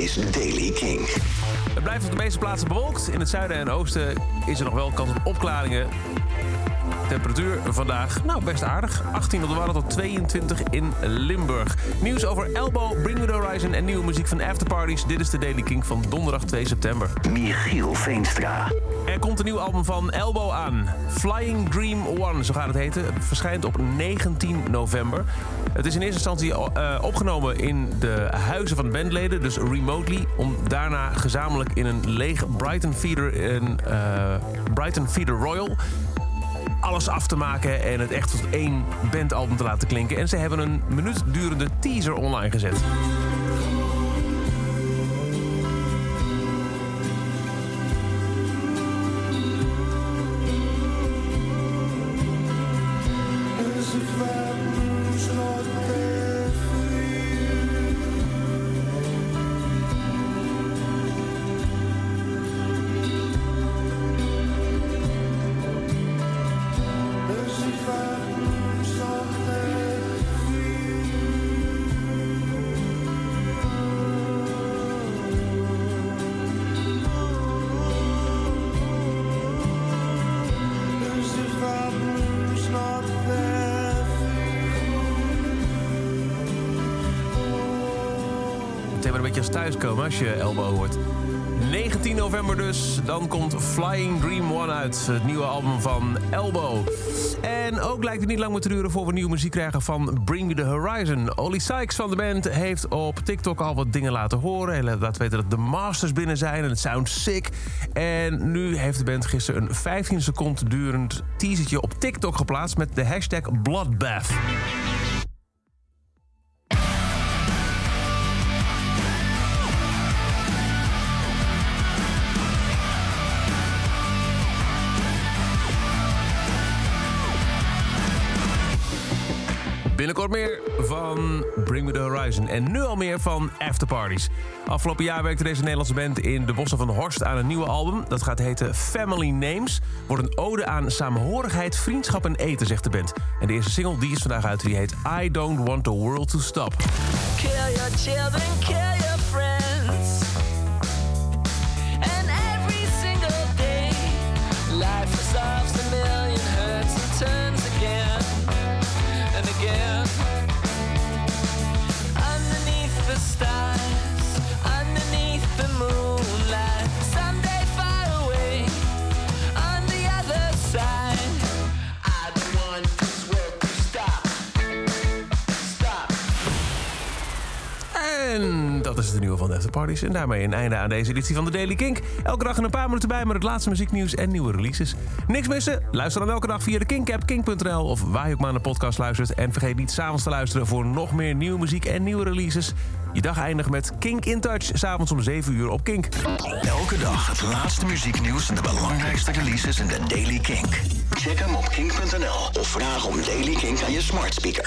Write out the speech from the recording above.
is Daily King. Het blijft op de meeste plaatsen bewolkt. In het zuiden en oosten is er nog wel kans op opklaringen. Temperatuur vandaag, nou best aardig. 18 op de Wadden tot 22 in Limburg. Nieuws over Elbow, Bring Me The Horizon en nieuwe muziek van Afterparties. Dit is de Daily King van donderdag 2 september. Michiel Veenstra. Er komt een nieuw album van Elbow aan. Flying Dream One, zo gaat het heten. Het verschijnt op 19 november. Het is in eerste instantie eh, opgenomen in de huizen van de bandleden, dus remotely. Om daarna gezamenlijk in een leeg Brighton Theater, in, eh, Brighton Theater Royal alles af te maken en het echt tot één bandalbum te laten klinken. En ze hebben een minuut durende teaser online gezet. Meteen maar een beetje als thuiskomen als je Elbow hoort. 19 november dus, dan komt Flying Dream One uit. Het nieuwe album van Elbow. En ook lijkt het niet lang meer te duren voor we nieuwe muziek krijgen van Bring The Horizon. Ollie Sykes van de band heeft op TikTok al wat dingen laten horen. Hij laat weten dat de masters binnen zijn en het sounds sick. En nu heeft de band gisteren een 15 seconden durend teasertje op TikTok geplaatst... met de hashtag Bloodbath. Binnenkort meer van Bring Me The Horizon. En nu al meer van Afterparties. Afgelopen jaar werkte deze Nederlandse band in de bossen van Horst aan een nieuwe album. Dat gaat heten Family Names. Wordt een ode aan samenhorigheid, vriendschap en eten, zegt de band. En de eerste single die is vandaag uit, die heet I Don't Want The World To Stop. Kill your children, kill your En dat is de nieuwe van de Afterparties. En daarmee een einde aan deze editie van de Daily Kink. Elke dag een paar minuten bij met het laatste muzieknieuws en nieuwe releases. Niks missen? Luister dan elke dag via de Kink-app, kink.nl... of waar je ook maar podcast luistert. En vergeet niet s'avonds te luisteren voor nog meer nieuwe muziek en nieuwe releases. Je dag eindigt met Kink in Touch, s'avonds om 7 uur op Kink. Elke dag het laatste muzieknieuws en de belangrijkste releases in de Daily Kink. Check hem op kink.nl of vraag om Daily Kink aan je smart speaker.